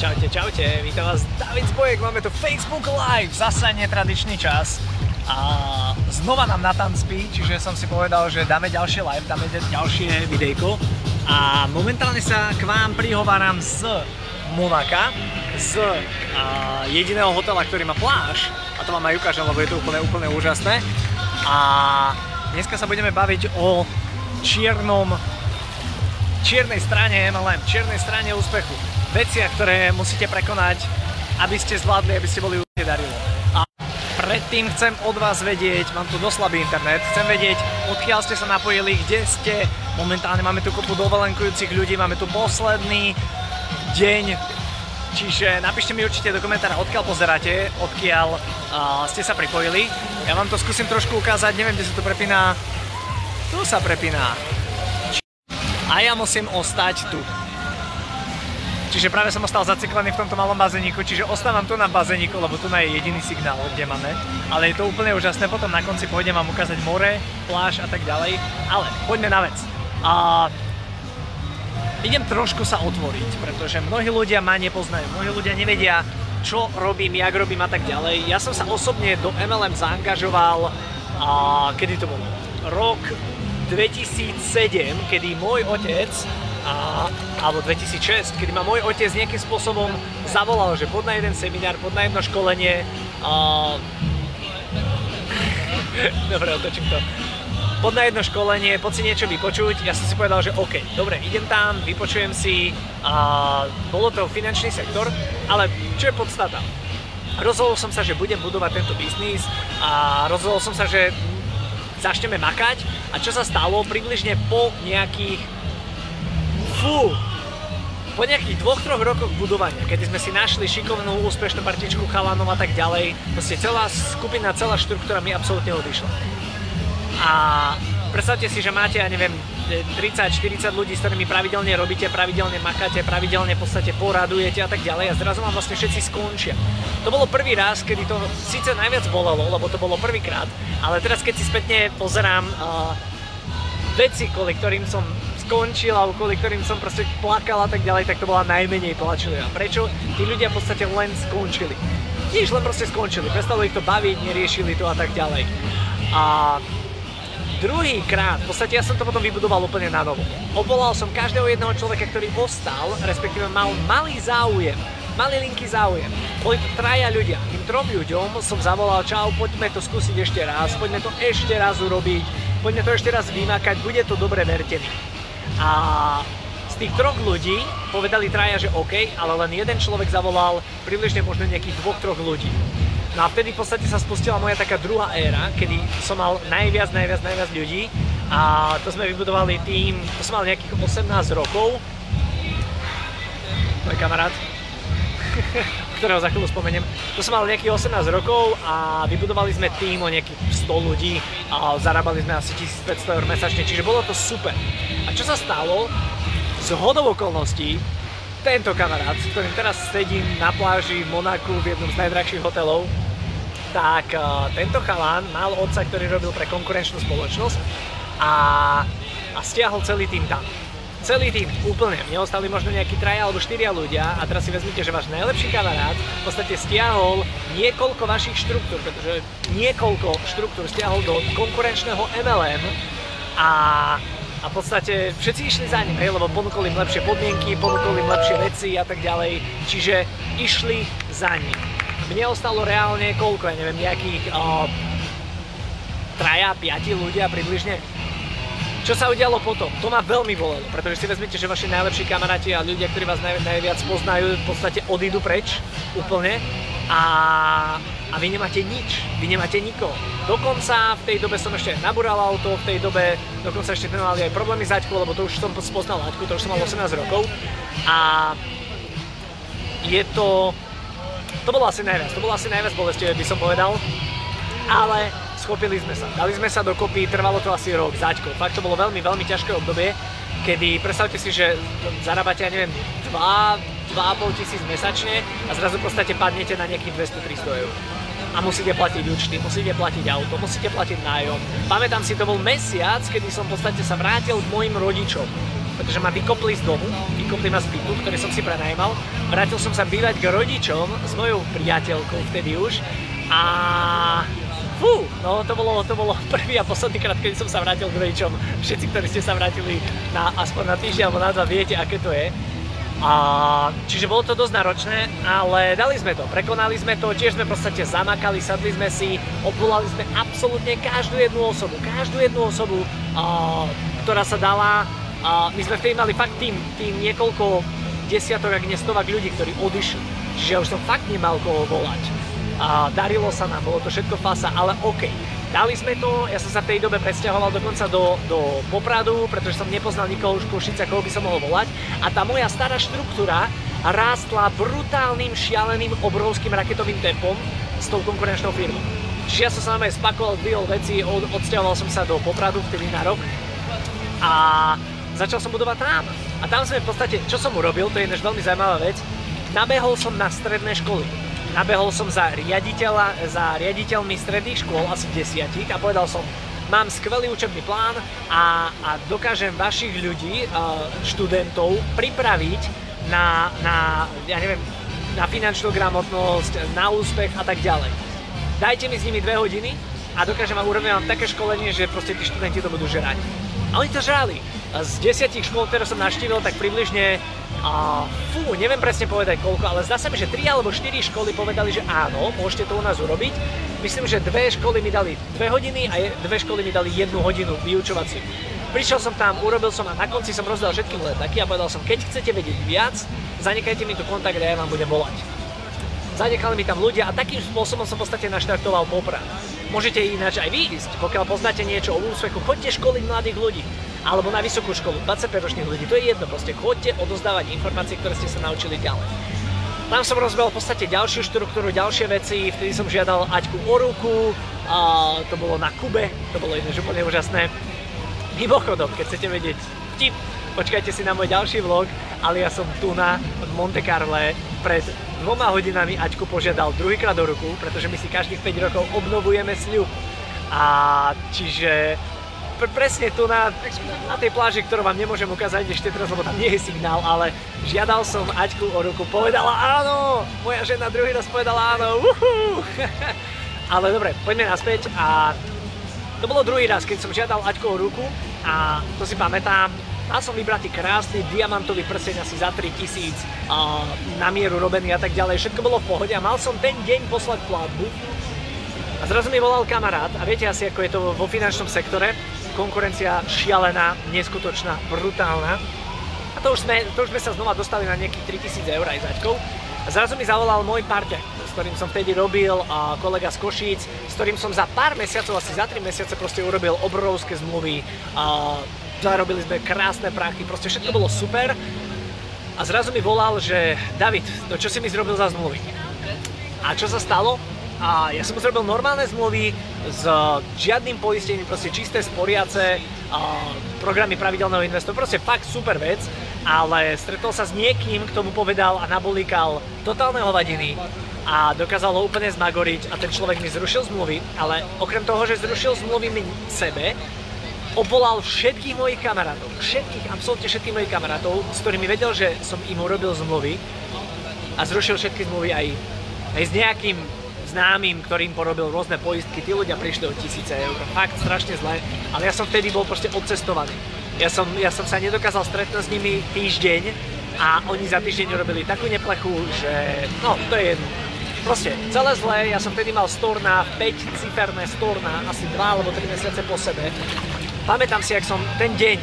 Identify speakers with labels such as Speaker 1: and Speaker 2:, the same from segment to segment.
Speaker 1: Čaute, čaute, vítam vás. David Spojek, máme tu Facebook Live, zase netradičný čas. A znova nám na tanspí, čiže som si povedal, že dáme ďalšie live, dáme ďalšie videjko. A momentálne sa k vám prihováram z Monaka, z a, jediného hotela, ktorý má pláž. A to vám aj ukážem, lebo je to úplne, úplne úžasné. A dneska sa budeme baviť o čiernom čiernej strane MLM, čiernej strane úspechu veciach, ktoré musíte prekonať, aby ste zvládli, aby ste boli úplne darilo. A predtým chcem od vás vedieť, mám tu dosť slabý internet, chcem vedieť, odkiaľ ste sa napojili, kde ste. Momentálne máme tu kopu dovelenkujúcich ľudí, máme tu posledný deň Čiže napíšte mi určite do komentára, odkiaľ pozeráte, odkiaľ uh, ste sa pripojili. Ja vám to skúsim trošku ukázať, neviem, kde sa to prepína. Tu sa prepína. A ja musím ostať tu. Čiže práve som ostal zaciklený v tomto malom bazéniku, čiže ostávam tu na bazéniku, lebo tu je jediný signál, kde máme. Ale je to úplne úžasné, potom na konci pôjdem vám ukázať more, pláž a tak ďalej. Ale poďme na vec. A idem trošku sa otvoriť, pretože mnohí ľudia ma nepoznajú, mnohí ľudia nevedia, čo robím, jak robím a tak ďalej. Ja som sa osobne do MLM zaangažoval, a kedy to bolo? Rok 2007, kedy môj otec a, alebo 2006, kedy ma môj otec nejakým spôsobom zavolal, že pod na jeden seminár, pod na jedno školenie. A... dobre, otočím to. Pod na jedno školenie, poď si niečo vypočuť. Ja som si povedal, že OK, dobre, idem tam, vypočujem si. A bolo to finančný sektor, ale čo je podstata? Rozhodol som sa, že budem budovať tento biznis a rozhodol som sa, že začneme makať. A čo sa stalo? Približne po nejakých fú, po nejakých dvoch, troch rokoch budovania, kedy sme si našli šikovnú, úspešnú partičku chalanov a tak ďalej, proste celá skupina, celá štruktúra mi absolútne odišla. A predstavte si, že máte, ja neviem, 30-40 ľudí, s ktorými pravidelne robíte, pravidelne makáte, pravidelne v podstate poradujete a tak ďalej a zrazu vám vlastne všetci skončia. To bolo prvý raz, kedy to síce najviac bolelo, lebo to bolo prvýkrát, ale teraz keď si spätne pozerám uh, veci, kvôli ktorým som skončil alebo kvôli ktorým som proste plakal a tak ďalej, tak to bola najmenej plačlivé. A prečo? Tí ľudia v podstate len skončili. Tiež len proste skončili, prestalo ich to baviť, neriešili to a tak ďalej. A druhý krát, v podstate ja som to potom vybudoval úplne na novo. Obvolal som každého jedného človeka, ktorý ostal, respektíve mal malý záujem, malý linky záujem. Boli to traja ľudia. Tým trom ľuďom som zavolal, čau, poďme to skúsiť ešte raz, poďme to ešte raz urobiť, poďme to ešte raz vymakať, bude to dobre, verte mi. A z tých troch ľudí povedali traja, že OK, ale len jeden človek zavolal približne možno nejakých dvoch, troch ľudí. No a vtedy v podstate sa spustila moja taká druhá éra, kedy som mal najviac, najviac, najviac ľudí a to sme vybudovali tým, to som mal nejakých 18 rokov. Môj kamarát, ktorého za chvíľu spomeniem. To som mal nejakých 18 rokov a vybudovali sme tým o nejakých 100 ľudí a zarábali sme asi 1500 eur mesačne, čiže bolo to super. A čo sa stalo? Z hodov okolností tento kamarát, s ktorým teraz sedím na pláži v Monaku v jednom z najdrahších hotelov, tak uh, tento chalán mal otca, ktorý robil pre konkurenčnú spoločnosť a, a stiahol celý tým tam celý tým úplne. Mne ostali možno nejakí traja alebo štyria ľudia a teraz si vezmite, že váš najlepší kamarát v podstate stiahol niekoľko vašich štruktúr, pretože niekoľko štruktúr stiahol do konkurenčného MLM a a v podstate všetci išli za ním, hej, lebo ponúkol im lepšie podmienky, ponúkol im lepšie veci a tak ďalej, čiže išli za ním. Mne ostalo reálne koľko, ja neviem, nejakých uh, traja, piati ľudia približne, čo sa udialo potom? To ma veľmi bolelo, pretože si vezmite, že vaši najlepší kamaráti a ľudia, ktorí vás naj, najviac poznajú, v podstate odídu preč úplne a, a vy nemáte nič, vy nemáte nikoho. Dokonca v tej dobe som ešte nabúral auto, v tej dobe dokonca ešte mali aj problémy s Aťkou, lebo to už som spoznal Aťku, to už som mal 18 rokov a je to, to bolo asi najviac, to bolo asi najviac bolestivé by som povedal, ale schopili sme sa. Dali sme sa dokopy, trvalo to asi rok, zaďko. Fakt to bolo veľmi, veľmi ťažké obdobie, kedy predstavte si, že zarábate, ja neviem, 2, 2,5 tisíc mesačne a zrazu v podstate padnete na nejakých 200-300 eur. A musíte platiť účty, musíte platiť auto, musíte platiť nájom. Pamätám si, to bol mesiac, kedy som v podstate sa vrátil k mojim rodičom. Pretože ma vykopli z domu, vykopli ma z bytu, ktorý som si prenajímal. Vrátil som sa bývať k rodičom s mojou priateľkou vtedy už a Fú, no to bolo, to bolo prvý a posledný krát, keď som sa vrátil k rodičom. Všetci, ktorí ste sa vrátili na, aspoň na týždeň alebo na dva, viete, aké to je. A, čiže bolo to dosť náročné, ale dali sme to, prekonali sme to, tiež sme podstate zamakali, sadli sme si, obvolali sme absolútne každú jednu osobu, každú jednu osobu, a, ktorá sa dala. A my sme vtedy mali fakt tým, tým niekoľko desiatok, ak nestovak ľudí, ktorí odišli. Čiže ja už som fakt nemal koho volať. A darilo sa nám, bolo to všetko fasa, ale OK. Dali sme to, ja som sa v tej dobe presťahoval dokonca do, do Popradu, pretože som nepoznal nikoho už v Košice, koho by som mohol volať. A tá moja stará štruktúra rástla brutálnym, šialeným, obrovským raketovým tempom s tou konkurenčnou firmou. Čiže ja som sa na spakoval, dvihol veci, od, odsťahoval som sa do Popradu vtedy na rok a začal som budovať tam. A tam sme v podstate, čo som urobil, to je než veľmi zaujímavá vec, nabehol som na stredné školy nabehol som za, riaditeľa, za riaditeľmi stredných škôl, asi desiatich, a povedal som, mám skvelý učebný plán a, a dokážem vašich ľudí, študentov, pripraviť na, na, ja neviem, na finančnú gramotnosť, na úspech a tak ďalej. Dajte mi s nimi dve hodiny a dokážem vám urobiť vám také školenie, že proste tí študenti to budú žerať. A oni to žrali. Z desiatich škôl, ktoré som naštívil, tak približne a fú, neviem presne povedať koľko, ale zdá sa mi, že 3 alebo 4 školy povedali, že áno, môžete to u nás urobiť. Myslím, že dve školy mi dali 2 hodiny a dve školy mi dali 1 hodinu vyučovaciu. Prišiel som tam, urobil som a na konci som rozdal všetkým letáky a povedal som, keď chcete vedieť viac, zanechajte mi tu kontakt a ja vám budem volať. Zanechali mi tam ľudia a takým spôsobom som v podstate naštartoval Poprad. Môžete ináč aj vy ísť, pokiaľ poznáte niečo o úspechu, choďte školiť mladých ľudí alebo na vysokú školu, 25 ročných ľudí, to je jedno, proste chodte odozdávať informácie, ktoré ste sa naučili ďalej. Tam som rozbehol v podstate ďalšiu štruktúru, ďalšie veci, vtedy som žiadal Aťku o ruku, a to bolo na Kube, to bolo jedno úplne úžasné. Mimochodom, keď chcete vedieť vtip, počkajte si na môj ďalší vlog, ale ja som tu na Monte Carle pred dvoma hodinami Aťku požiadal druhýkrát o ruku, pretože my si každých 5 rokov obnovujeme sľub. A čiže pr- presne tu na, na tej pláži, ktorú vám nemôžem ukázať ešte teraz, lebo tam nie je signál, ale žiadal som Aťku o ruku, povedala áno, moja žena druhý raz povedala áno, ale dobre, poďme naspäť a to bolo druhý raz, keď som žiadal Aťku o ruku a to si pamätám, mal som vybratý krásny diamantový prsteň asi za 3000 na mieru robený a tak ďalej, všetko bolo v pohode a mal som ten deň poslať platbu a zrazu mi volal kamarát a viete asi, ako je to vo finančnom sektore konkurencia šialená, neskutočná, brutálna. A to už sme, to už sme sa znova dostali na nejakých 3000 eur aj zaďkov. A zrazu mi zavolal môj parťák, s ktorým som vtedy robil, a kolega z Košíc, s ktorým som za pár mesiacov, asi za 3 mesiace proste urobil obrovské zmluvy. A zarobili sme krásne prachy, proste všetko bolo super. A zrazu mi volal, že David, to čo si mi zrobil za zmluvy? A čo sa stalo? A ja som zrobil normálne zmluvy s žiadnym poistením, proste čisté sporiace, programy pravidelného investora, proste fakt super vec, ale stretol sa s niekým, kto mu povedal a nabolíkal totálne hovadiny a dokázal ho úplne zmagoriť a ten človek mi zrušil zmluvy, ale okrem toho, že zrušil zmluvy mi sebe, obvolal všetkých mojich kamarátov, všetkých, absolútne všetkých mojich kamarátov, s ktorými vedel, že som im urobil zmluvy a zrušil všetky zmluvy aj, aj s nejakým známym, ktorým porobil rôzne poistky, tí ľudia prišli o tisíce eur. Fakt strašne zle, ale ja som vtedy bol proste odcestovaný. Ja som, ja som sa nedokázal stretnúť s nimi týždeň a oni za týždeň urobili takú neplechu, že no, to je jedno. Proste, celé zlé, ja som vtedy mal storna, 5 ciferné storna, asi 2 alebo 3 mesiace po sebe. Pamätám si, ak som ten deň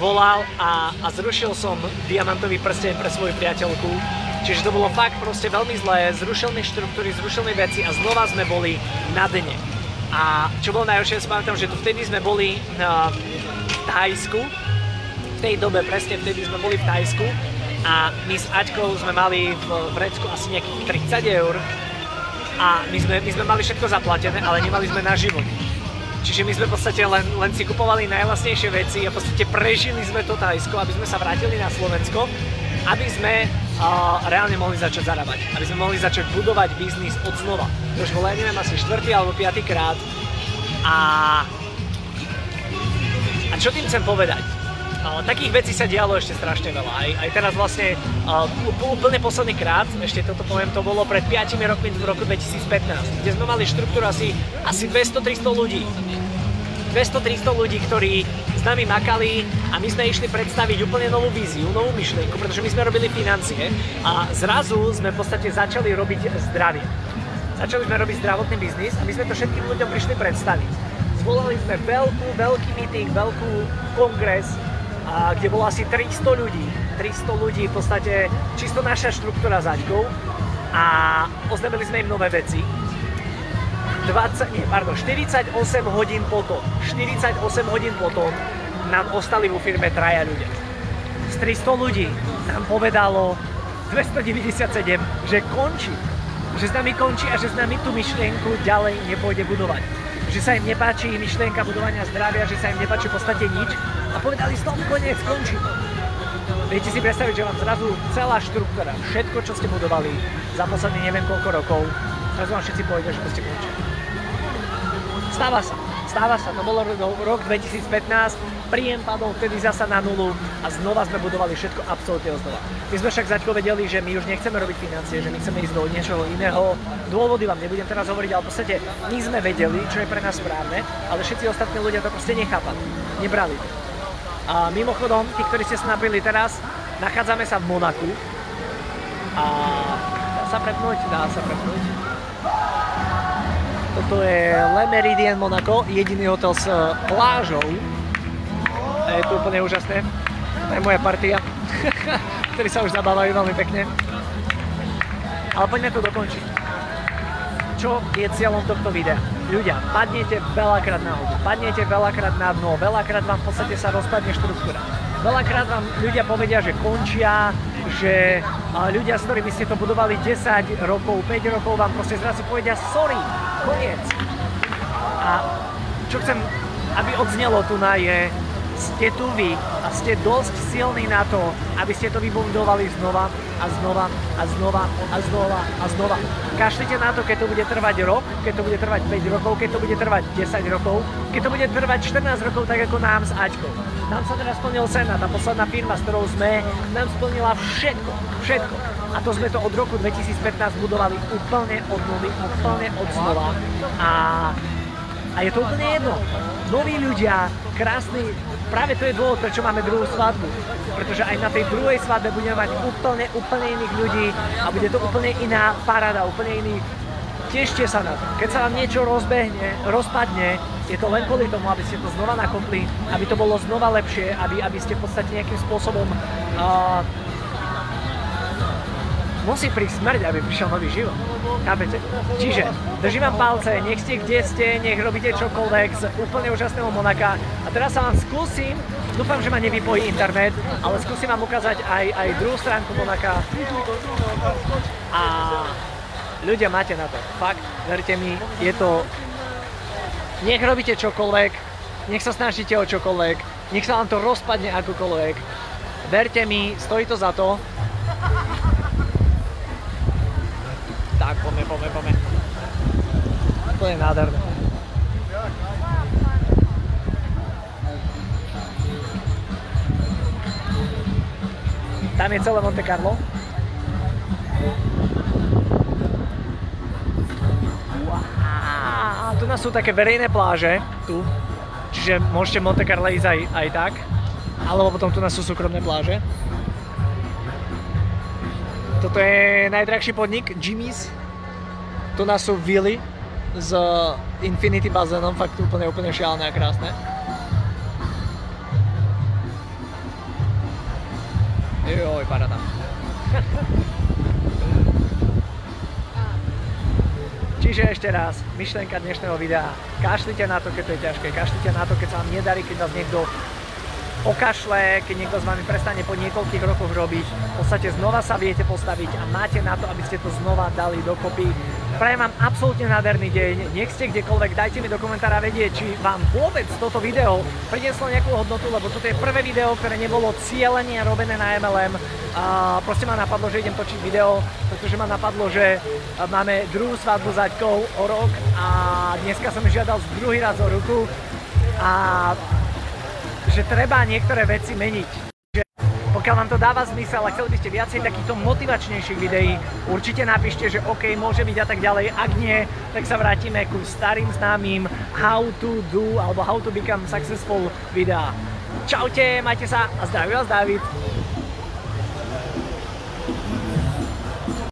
Speaker 1: volal a, a zrušil som diamantový prsteň pre svoju priateľku Čiže to bolo fakt proste veľmi zlé, zrušil mi štruktúry, zrušil mi veci a znova sme boli na dne. A čo bolo najhoršie, si pamätám, že tu vtedy sme boli uh, v Thajsku, v tej dobe, presne vtedy sme boli v Thajsku a my s Aťkou sme mali v vrecku asi nejakých 30 eur a my sme, my sme mali všetko zaplatené, ale nemali sme na život. Čiže my sme v podstate len, len si kupovali najlasnejšie veci a v podstate prežili sme to Thajsko, aby sme sa vrátili na Slovensko, aby sme a reálne mohli začať zarábať. Aby sme mohli začať budovať biznis od znova. To už bolo, ja neviem, asi štvrtý alebo piatý krát. A, a čo tým chcem povedať? Takých vecí sa dialo ešte strašne veľa. Aj, aj teraz vlastne uh, úplne posledný krát, ešte toto poviem, to bolo pred 5 rokmi v roku 2015, kde sme mali štruktúru asi, asi 200-300 ľudí. 200-300 ľudí, ktorí s nami makali a my sme išli predstaviť úplne novú víziu, novú myšlienku, pretože my sme robili financie a zrazu sme v podstate začali robiť zdravie. Začali sme robiť zdravotný biznis a my sme to všetkým ľuďom prišli predstaviť. Zvolali sme veľkú, veľký meeting, veľkú kongres, kde bolo asi 300 ľudí. 300 ľudí, v podstate čisto naša štruktúra zaďkov a oznámili sme im nové veci. 20, nie, pardon, 48 hodín potom, 48 hodín potom nám ostali vo firme traja ľudia. Z 300 ľudí nám povedalo 297, že končí. Že s nami končí a že s nami tú myšlienku ďalej nepôjde budovať. Že sa im nepáči myšlienka budovania zdravia, že sa im nepáči v podstate nič a povedali stop, koniec, končí. Viete si predstaviť, že vám zrazu celá štruktúra, všetko, čo ste budovali za posledných neviem koľko rokov, zrazu vám všetci povedia, že ste končili. Stáva sa, stáva sa, to bolo rok 2015, príjem padol vtedy zasa na nulu a znova sme budovali všetko absolútne znova. My sme však zaťko vedeli, že my už nechceme robiť financie, že my chceme ísť do niečoho iného. Dôvody vám nebudem teraz hovoriť, ale v podstate my sme vedeli, čo je pre nás správne, ale všetci ostatní ľudia to proste nechápali, nebrali. A mimochodom, tí, ktorí ste sa napili teraz, nachádzame sa v Monaku. A dá sa prepnúť? Dá sa prepnúť. Toto je Le Meridien Monaco, jediný hotel s eh, plážou. A je to úplne úžasné. To je moja partia, ktorí sa už zabávajú veľmi pekne. Ale poďme to dokončiť. Čo je cieľom tohto videa? ľudia, padnete veľakrát na hodu, padnete veľakrát na dno, veľakrát vám v podstate sa rozpadne štruktúra. Veľakrát vám ľudia povedia, že končia, že ľudia, s ktorými ste to budovali 10 rokov, 5 rokov, vám proste zrazu povedia sorry, koniec. A čo chcem, aby odznelo tu na je, ste tu vy a ste dosť silní na to, aby ste to vybudovali znova a znova a znova a znova a znova. Kašlite na to, keď to bude trvať rok, keď to bude trvať 5 rokov, keď to bude trvať 10 rokov, keď to bude trvať 14 rokov, tak ako nám s Aťkou. Nám sa teraz splnil sen a tá posledná firma, s ktorou sme, nám splnila všetko, všetko. A to sme to od roku 2015 budovali úplne od nuly, úplne od znova. A, a je to úplne jedno. Noví ľudia, krásny práve to je dôvod, prečo máme druhú svadbu. Pretože aj na tej druhej svadbe budeme mať úplne, úplne iných ľudí a bude to úplne iná parada, úplne iný... Tešte sa na to. Keď sa vám niečo rozbehne, rozpadne, je to len kvôli tomu, aby ste to znova nakopli, aby to bolo znova lepšie, aby, aby ste v podstate nejakým spôsobom uh, musí prísť smrť, aby prišiel nový život. Chápete? Čiže držím vám palce, nech ste kde ste, nech robíte čokoľvek z úplne úžasného Monaka. A teraz sa vám skúsim, dúfam, že ma nevypojí internet, ale skúsim vám ukázať aj, aj druhú stránku Monaka. A ľudia máte na to. Fakt, verte mi, je to... Nech robíte čokoľvek, nech sa snažíte o čokoľvek, nech sa vám to rozpadne akokoľvek. Verte mi, stojí to za to. Poďme. To je nádherné. Tam je celé Monte Carlo. Wow, tu nás sú také verejné pláže, tu. Čiže môžete Monte Carlo ísť aj, aj tak. Alebo potom tu nás sú súkromné pláže. Toto je najdrahší podnik, Jimmy's. Tu nás sú vily s Infinity bazénom, fakt úplne, úplne šialené a krásne. Joj, parada. Čiže ešte raz, myšlenka dnešného videa. Kašlite na to, keď to je ťažké, kašlite na to, keď sa vám nedarí, keď vás niekto okašle, keď niekto s vami prestane po niekoľkých rokoch robiť. V podstate znova sa viete postaviť a máte na to, aby ste to znova dali dokopy. Prajem vám absolútne nádherný deň, nech ste kdekoľvek, dajte mi do komentára vedieť, či vám vôbec toto video prinieslo nejakú hodnotu, lebo toto je prvé video, ktoré nebolo cieľenie robené na MLM. A proste ma napadlo, že idem točiť video, pretože ma napadlo, že máme druhú svadbu zaďkov o rok a dneska som žiadal druhý raz o ruku a že treba niektoré veci meniť. Že pokiaľ vám to dáva zmysel a chceli by ste viacej takýchto motivačnejších videí, určite napíšte, že OK, môže byť a tak ďalej. Ak nie, tak sa vrátime ku starým známym how to do alebo how to become successful videá. Čaute, majte sa a zdraví vás David.